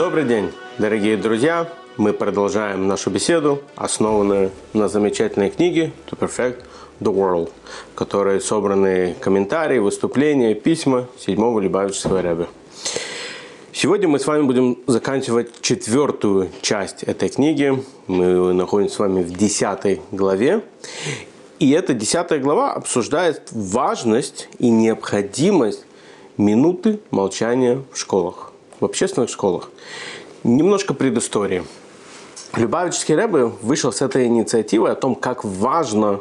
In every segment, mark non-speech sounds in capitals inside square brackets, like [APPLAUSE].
Добрый день, дорогие друзья! Мы продолжаем нашу беседу, основанную на замечательной книге «To Perfect the World», в которой собраны комментарии, выступления, письма седьмого Любавичского Рэбе. Сегодня мы с вами будем заканчивать четвертую часть этой книги. Мы находимся с вами в десятой главе. И эта десятая глава обсуждает важность и необходимость минуты молчания в школах, в общественных школах. Немножко предыстории. Любавический Рэбе вышел с этой инициативой о том, как важно,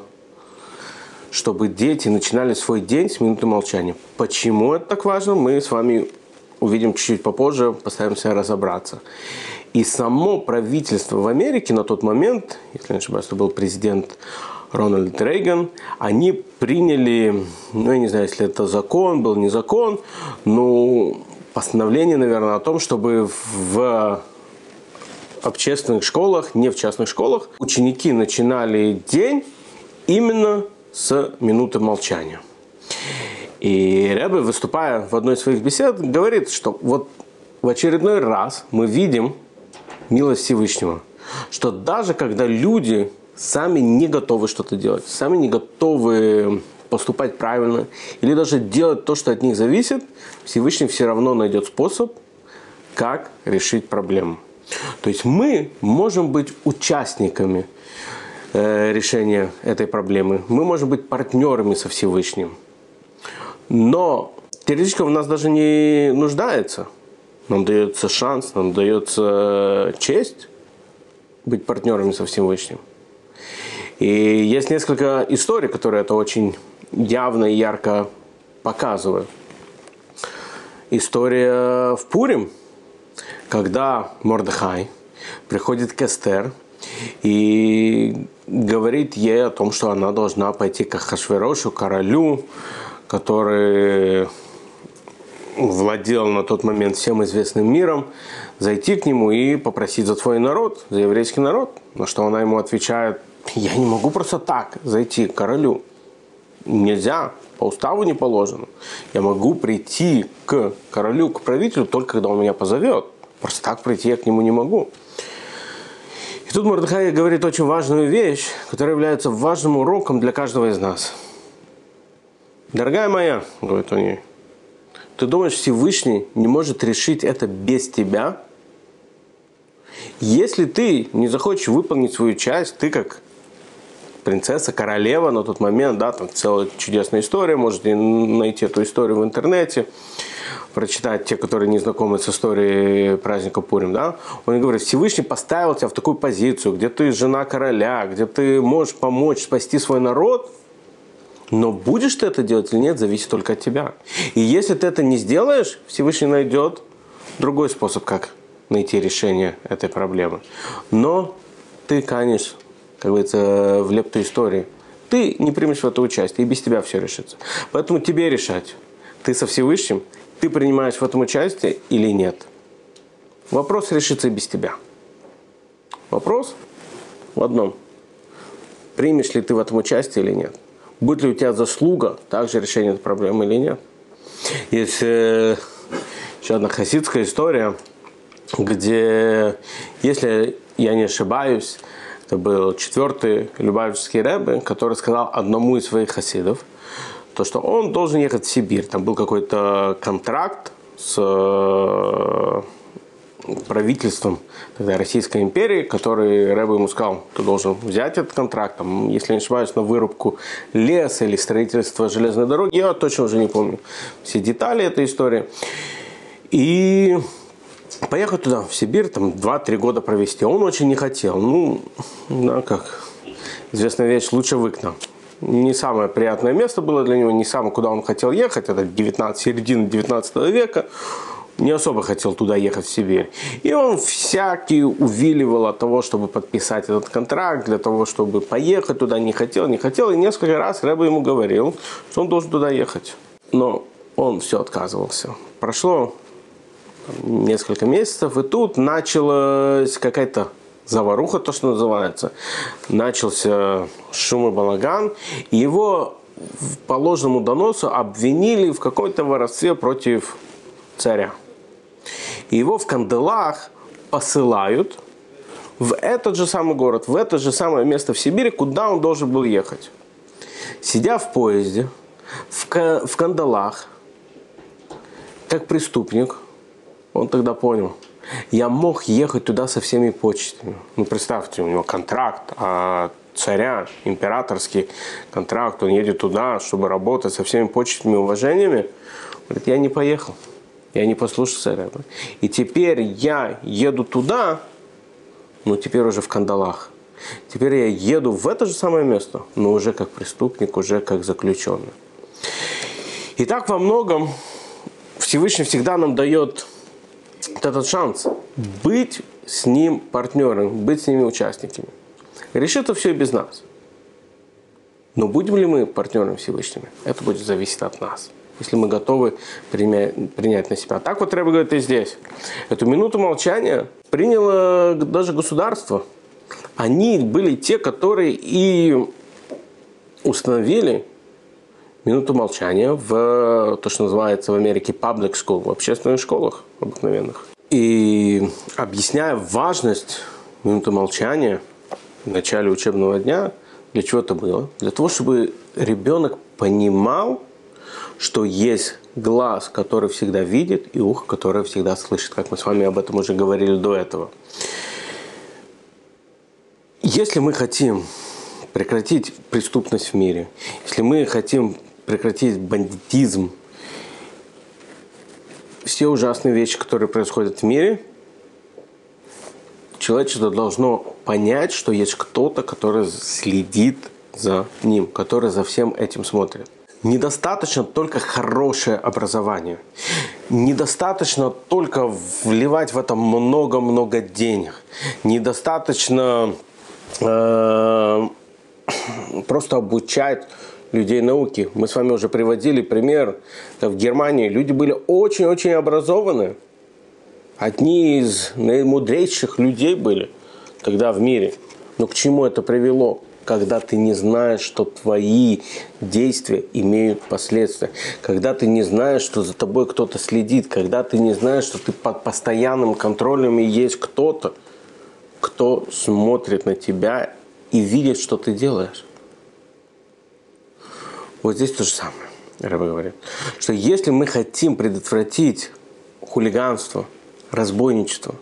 чтобы дети начинали свой день с минуты молчания. Почему это так важно, мы с вами увидим чуть-чуть попозже, постараемся разобраться. И само правительство в Америке на тот момент, если не ошибаюсь, это был президент Рональд Рейган, они приняли, ну, я не знаю, если это закон, был не закон, но постановление, наверное, о том, чтобы в общественных школах, не в частных школах, ученики начинали день именно с минуты молчания. И Рэбе, выступая в одной из своих бесед, говорит, что вот в очередной раз мы видим милость Всевышнего, что даже когда люди сами не готовы что-то делать, сами не готовы поступать правильно или даже делать то, что от них зависит, Всевышний все равно найдет способ, как решить проблему. То есть мы можем быть участниками э, решения этой проблемы, мы можем быть партнерами со Всевышним – но теоретически в нас даже не нуждается. Нам дается шанс, нам дается честь быть партнерами со Всевышним. И есть несколько историй, которые это очень явно и ярко показывают. История в Пурим, когда Мордехай приходит к Эстер и говорит ей о том, что она должна пойти к Хашверошу, королю, который владел на тот момент всем известным миром, зайти к нему и попросить за твой народ, за еврейский народ. На что она ему отвечает, я не могу просто так зайти к королю. Нельзя, по уставу не положено. Я могу прийти к королю, к правителю только когда он меня позовет. Просто так прийти я к нему не могу. И тут Мордыхай говорит очень важную вещь, которая является важным уроком для каждого из нас – Дорогая моя, говорит он ей, ты думаешь, Всевышний не может решить это без тебя? Если ты не захочешь выполнить свою часть, ты как принцесса, королева на тот момент, да, там целая чудесная история, можете найти эту историю в интернете, прочитать те, которые не знакомы с историей праздника Пурим, да, он говорит, Всевышний поставил тебя в такую позицию, где ты жена короля, где ты можешь помочь спасти свой народ – но будешь ты это делать или нет, зависит только от тебя. И если ты это не сделаешь, Всевышний найдет другой способ, как найти решение этой проблемы. Но ты канешь, как говорится, в лепту истории. Ты не примешь в это участие, и без тебя все решится. Поэтому тебе решать. Ты со Всевышним, ты принимаешь в этом участие или нет. Вопрос решится и без тебя. Вопрос в одном. Примешь ли ты в этом участие или нет. Будет ли у тебя заслуга также решения этой проблемы или нет? Есть э, еще одна хасидская история, где, если я не ошибаюсь, это был четвертый Любавичский рэбе, который сказал одному из своих хасидов, то, что он должен ехать в Сибирь. Там был какой-то контракт с правительством тогда Российской империи, который Рэбе ему сказал, ты должен взять этот контракт, там, если не ошибаюсь, на вырубку леса или строительство железной дороги, я точно уже не помню все детали этой истории. И поехать туда, в Сибирь, там 2-3 года провести. Он очень не хотел. Ну, да, как известная вещь, лучше в окна. Не самое приятное место было для него, не самое, куда он хотел ехать. Это 19, середина 19 века не особо хотел туда ехать в Сибирь. И он всякий увиливал от того, чтобы подписать этот контракт, для того, чтобы поехать туда, не хотел, не хотел. И несколько раз Рэба ему говорил, что он должен туда ехать. Но он все отказывался. Прошло несколько месяцев, и тут началась какая-то заваруха, то, что называется. Начался шум и балаган, его по ложному доносу обвинили в какой-то воровстве против царя. Его в кандалах посылают в этот же самый город, в это же самое место в Сибири, куда он должен был ехать. Сидя в поезде, в, в кандалах, как преступник, он тогда понял, я мог ехать туда со всеми почестями. Ну, представьте, у него контракт а царя, императорский контракт, он едет туда, чтобы работать со всеми почестями и уважениями. Говорит, я не поехал, я не послушался этого. И теперь я еду туда, но теперь уже в кандалах. Теперь я еду в это же самое место, но уже как преступник, уже как заключенный. И так во многом Всевышний всегда нам дает этот шанс быть с ним партнером, быть с ними участниками. Решит это все и без нас. Но будем ли мы партнером Всевышними? Это будет зависеть от нас. Если мы готовы принять, принять на себя. Так вот Рэба говорит и здесь. Эту минуту молчания приняло даже государство. Они были те, которые и установили минуту молчания в то, что называется в Америке public school, в общественных школах обыкновенных. И объясняя важность минуты молчания в начале учебного дня, для чего это было? Для того, чтобы ребенок понимал, что есть глаз, который всегда видит, и ухо, которое всегда слышит, как мы с вами об этом уже говорили до этого. Если мы хотим прекратить преступность в мире, если мы хотим прекратить бандитизм, все ужасные вещи, которые происходят в мире, человечество должно понять, что есть кто-то, который следит за ним, который за всем этим смотрит. Недостаточно только хорошее образование. Недостаточно только вливать в это много-много денег. Недостаточно э, [CLEARS THROAT] просто обучать людей науки. Мы с вами уже приводили пример. В Германии люди были очень-очень образованы. Одни из наимудрейших людей были тогда в мире. Но к чему это привело? Когда ты не знаешь, что твои действия имеют последствия. Когда ты не знаешь, что за тобой кто-то следит. Когда ты не знаешь, что ты под постоянным контролем и есть кто-то, кто смотрит на тебя и видит, что ты делаешь. Вот здесь то же самое, Рэба говорит. Что если мы хотим предотвратить хулиганство, разбойничество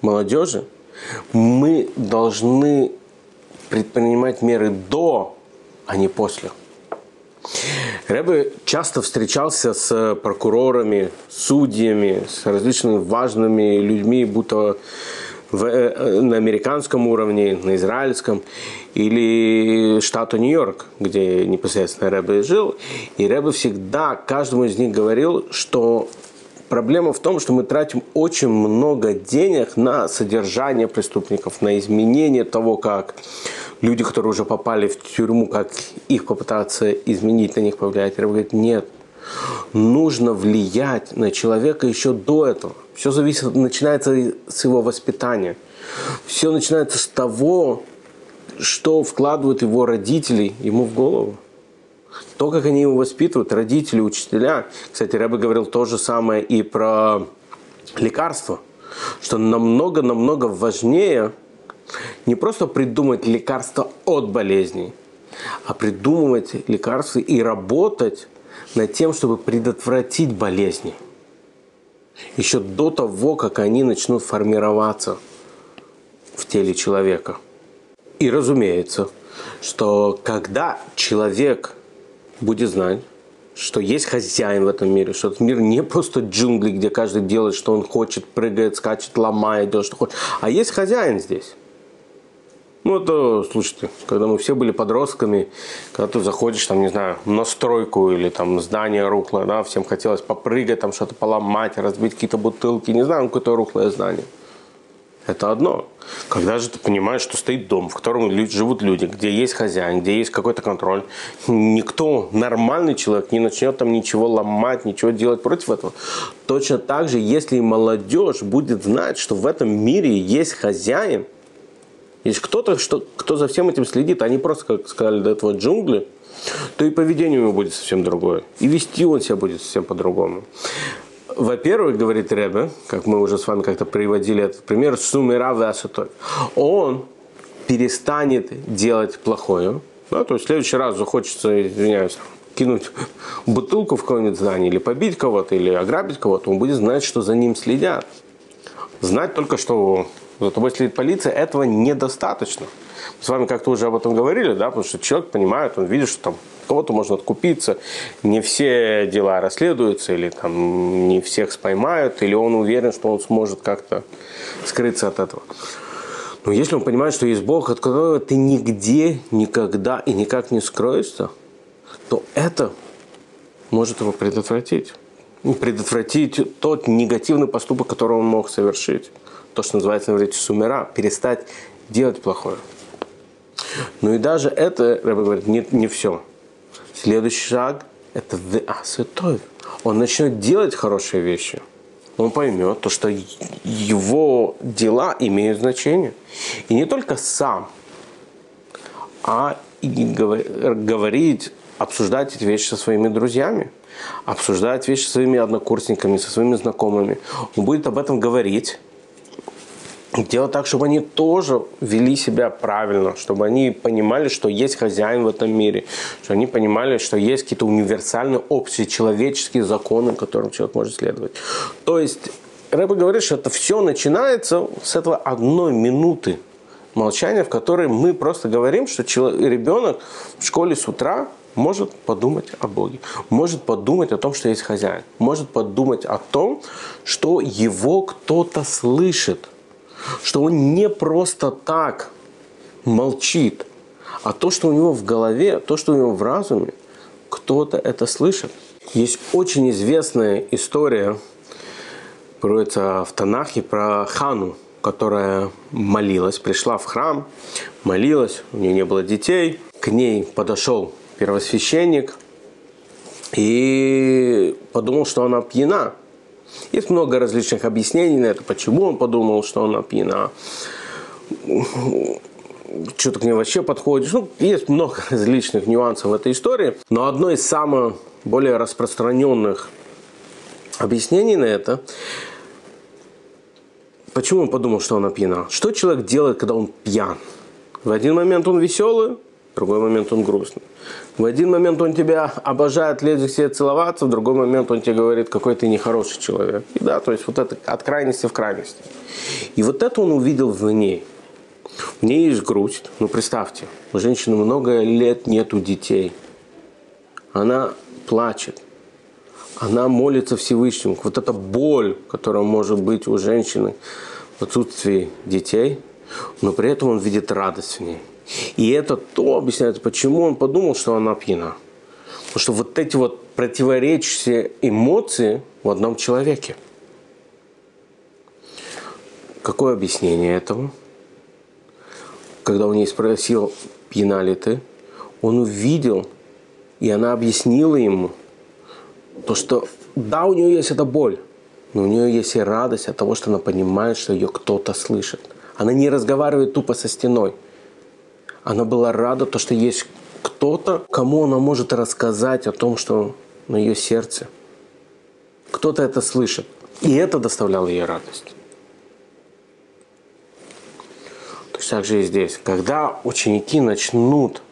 молодежи, мы должны предпринимать меры до, а не после. Рэбе часто встречался с прокурорами, судьями, с различными важными людьми, будто в, э, на американском уровне, на израильском или штату Нью-Йорк, где непосредственно Рэбе жил. И Рэбе всегда каждому из них говорил, что проблема в том, что мы тратим очень много денег на содержание преступников, на изменение того, как люди, которые уже попали в тюрьму, как их попытаться изменить, на них повлиять. Рэбе говорит, нет, нужно влиять на человека еще до этого. Все зависит, начинается с его воспитания. Все начинается с того, что вкладывают его родители ему в голову. То, как они его воспитывают, родители, учителя. Кстати, Рэбе говорил то же самое и про лекарства. Что намного-намного важнее не просто придумать лекарства от болезней, а придумывать лекарства и работать над тем, чтобы предотвратить болезни. Еще до того, как они начнут формироваться в теле человека. И разумеется, что когда человек будет знать, что есть хозяин в этом мире, что этот мир не просто джунгли, где каждый делает, что он хочет, прыгает, скачет, ломает, делает, что хочет, а есть хозяин здесь. Ну, это, слушайте, когда мы все были подростками, когда ты заходишь, там, не знаю, на стройку или там здание рухлое, да, всем хотелось попрыгать, там что-то поломать, разбить какие-то бутылки, не знаю, какое-то рухлое здание. Это одно. Когда же ты понимаешь, что стоит дом, в котором живут люди, где есть хозяин, где есть какой-то контроль, никто, нормальный человек, не начнет там ничего ломать, ничего делать против этого. Точно так же, если молодежь будет знать, что в этом мире есть хозяин – есть кто-то, что, кто за всем этим следит, они просто, как сказали до этого, джунгли, то и поведение у него будет совсем другое. И вести он себя будет совсем по-другому. во-первых, говорит Ребе, как мы уже с вами как-то приводили этот пример, сумера васатой. Он перестанет делать плохое. Да, то есть в следующий раз захочется, извиняюсь, кинуть бутылку в какое-нибудь здание или побить кого-то, или ограбить кого-то, он будет знать, что за ним следят. Знать только, что тобой следит полиция, этого недостаточно. Мы с вами как-то уже об этом говорили, да, потому что человек понимает, он видит, что там кого-то можно откупиться, не все дела расследуются, или там не всех споймают, или он уверен, что он сможет как-то скрыться от этого. Но если он понимает, что есть Бог, от которого ты нигде, никогда и никак не скроешься, то это может его предотвратить. Предотвратить тот негативный поступок, который он мог совершить. То, что называется на иврите сумера, перестать делать плохое. Ну и даже это, Рэбе говорит, не, не все. Следующий шаг – это святой. Он начнет делать хорошие вещи. Он поймет то, что его дела имеют значение. И не только сам, а и говорить обсуждать эти вещи со своими друзьями, обсуждать вещи со своими однокурсниками, со своими знакомыми. Он будет об этом говорить, делать так, чтобы они тоже вели себя правильно, чтобы они понимали, что есть хозяин в этом мире, что они понимали, что есть какие-то универсальные общие человеческие законы, которым человек может следовать. То есть Рэба говорит, что это все начинается с этого одной минуты молчания, в которой мы просто говорим, что ребенок в школе с утра может подумать о Боге, может подумать о том, что есть хозяин, может подумать о том, что его кто-то слышит, что он не просто так молчит, а то, что у него в голове, то, что у него в разуме, кто-то это слышит. Есть очень известная история, проводится в Танахе, про Хану, которая молилась, пришла в храм, молилась, у нее не было детей, к ней подошел первосвященник и подумал, что она пьяна. Есть много различных объяснений на это, почему он подумал, что она пьяна. Что-то к ней вообще подходишь. Ну, есть много [LAUGHS] различных нюансов в этой истории. Но одно из самых более распространенных объяснений на это Почему он подумал, что она пьяна? Что человек делает, когда он пьян? В один момент он веселый, другой момент он грустный. В один момент он тебя обожает, лезет себе целоваться, в другой момент он тебе говорит, какой ты нехороший человек. И да, то есть вот это от крайности в крайности. И вот это он увидел в ней. В ней есть грусть. Ну, представьте, у женщины много лет нету детей. Она плачет. Она молится Всевышнему. Вот эта боль, которая может быть у женщины в отсутствии детей, но при этом он видит радость в ней. И это то объясняет, почему он подумал, что она пьяна. Потому что вот эти вот противоречащие эмоции в одном человеке. Какое объяснение этому? Когда он ей спросил, пьяна ли ты, он увидел, и она объяснила ему, то, что да, у нее есть эта боль, но у нее есть и радость от того, что она понимает, что ее кто-то слышит. Она не разговаривает тупо со стеной – она была рада, то, что есть кто-то, кому она может рассказать о том, что на ее сердце. Кто-то это слышит. И это доставляло ей радость. Точно так же и здесь. Когда ученики начнут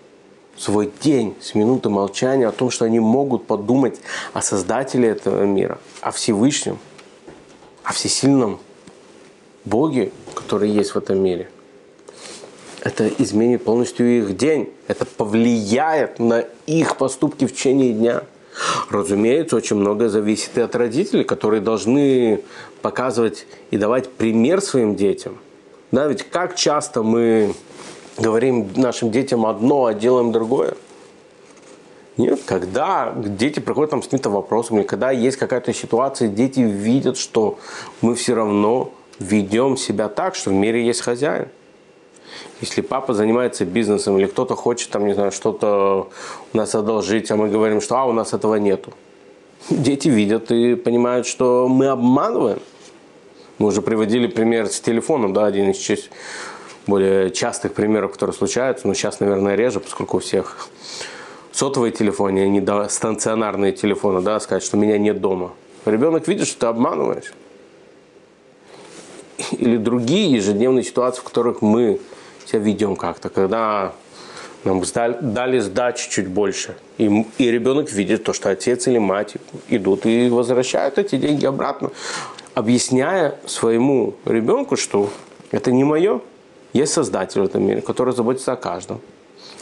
свой день с минуты молчания о том, что они могут подумать о Создателе этого мира, о Всевышнем, о всесильном Боге, который есть в этом мире, это изменит полностью их день. Это повлияет на их поступки в течение дня. Разумеется, очень многое зависит и от родителей, которые должны показывать и давать пример своим детям. Да, ведь как часто мы говорим нашим детям одно, а делаем другое? Нет, когда дети приходят там с каким-то вопросом, или когда есть какая-то ситуация, дети видят, что мы все равно ведем себя так, что в мире есть хозяин. Если папа занимается бизнесом или кто-то хочет там, не знаю, что-то у нас одолжить, а мы говорим, что а, у нас этого нету. Дети видят и понимают, что мы обманываем. Мы уже приводили пример с телефоном, да, один из более частых примеров, которые случаются, но сейчас, наверное, реже, поскольку у всех сотовые телефоны, а не стационарные телефоны, да, сказать, что меня нет дома. Ребенок видит, что ты обманываешь. Или другие ежедневные ситуации, в которых мы себя ведем как-то, когда нам сдали, дали сдачи чуть больше. И, и ребенок видит то, что отец или мать идут и возвращают эти деньги обратно, объясняя своему ребенку, что это не мое. Есть создатель в этом мире, который заботится о каждом.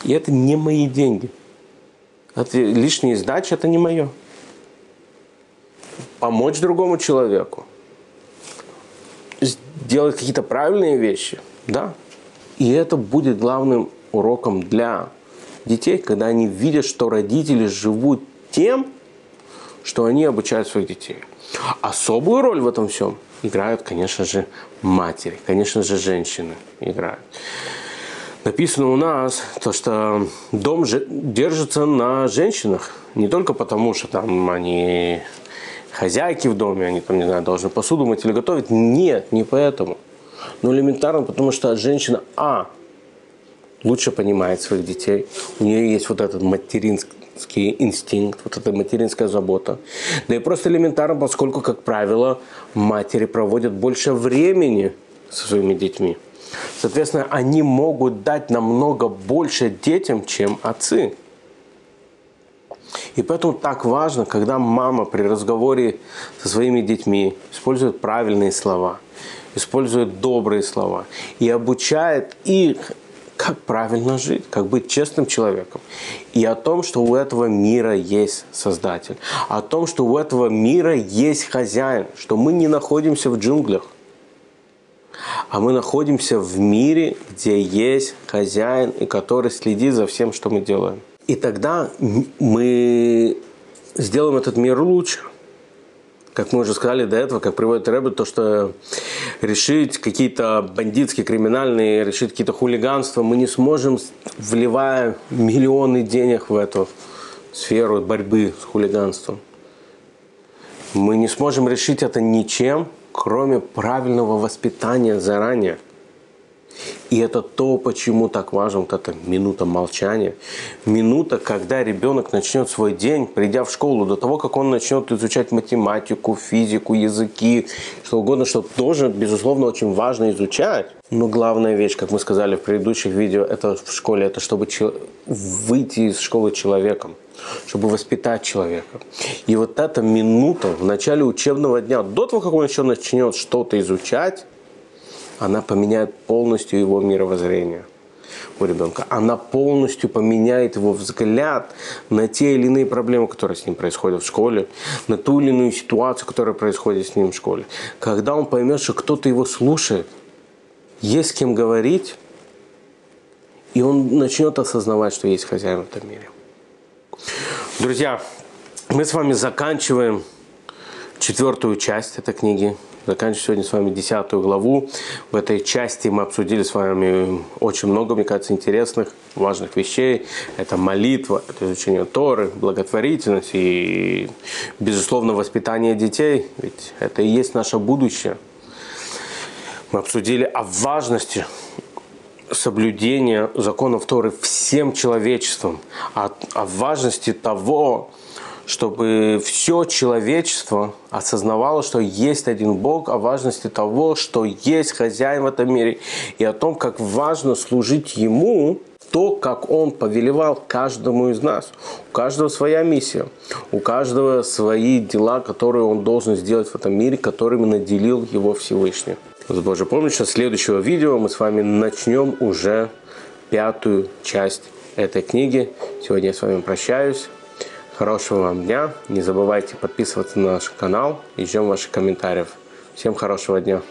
И это не мои деньги. Это лишние сдачи – это не мое. Помочь другому человеку, сделать какие-то правильные вещи, да. И это будет главным уроком для детей, когда они видят, что родители живут тем, что они обучают своих детей. Особую роль в этом всем играют, конечно же, матери, конечно же, женщины играют. Написано у нас, то, что дом держится на женщинах. Не только потому, что там они хозяйки в доме, они там, не знаю, должны посуду мыть или готовить. Нет, не поэтому. Но элементарно, потому что женщина, а, лучше понимает своих детей. У нее есть вот этот материнский инстинкт, вот эта материнская забота. Да и просто элементарно, поскольку, как правило, матери проводят больше времени со своими детьми. Соответственно, они могут дать намного больше детям, чем отцы. И поэтому так важно, когда мама при разговоре со своими детьми использует правильные слова, использует добрые слова и обучает их как правильно жить, как быть честным человеком. И о том, что у этого мира есть Создатель. О том, что у этого мира есть хозяин. Что мы не находимся в джунглях. А мы находимся в мире, где есть хозяин, и который следит за всем, что мы делаем. И тогда мы сделаем этот мир лучше как мы уже сказали до этого, как приводит Рэбе, то, что решить какие-то бандитские, криминальные, решить какие-то хулиганства мы не сможем, вливая миллионы денег в эту сферу борьбы с хулиганством. Мы не сможем решить это ничем, кроме правильного воспитания заранее – и это то, почему так важна вот эта минута молчания. Минута, когда ребенок начнет свой день, придя в школу, до того, как он начнет изучать математику, физику, языки, что угодно, что тоже, безусловно, очень важно изучать. Но главная вещь, как мы сказали в предыдущих видео, это в школе, это чтобы выйти из школы человеком чтобы воспитать человека. И вот эта минута в начале учебного дня, до того, как он еще начнет что-то изучать, она поменяет полностью его мировоззрение у ребенка. Она полностью поменяет его взгляд на те или иные проблемы, которые с ним происходят в школе, на ту или иную ситуацию, которая происходит с ним в школе. Когда он поймет, что кто-то его слушает, есть с кем говорить, и он начнет осознавать, что есть хозяин в этом мире. Друзья, мы с вами заканчиваем четвертую часть этой книги. Заканчиваем сегодня с вами десятую главу. В этой части мы обсудили с вами очень много, мне кажется, интересных, важных вещей. Это молитва, это изучение Торы, благотворительность и, безусловно, воспитание детей. Ведь это и есть наше будущее. Мы обсудили о важности соблюдения законов Торы всем человечеством, о, о важности того, чтобы все человечество осознавало, что есть один Бог, о важности того, что есть хозяин в этом мире, и о том, как важно служить Ему, то, как Он повелевал каждому из нас. У каждого своя миссия, у каждого свои дела, которые Он должен сделать в этом мире, которыми наделил Его Всевышний. С Божьей помощью, следующего видео мы с вами начнем уже пятую часть этой книги. Сегодня я с вами прощаюсь. Хорошего вам дня. Не забывайте подписываться на наш канал и ждем ваших комментариев. Всем хорошего дня.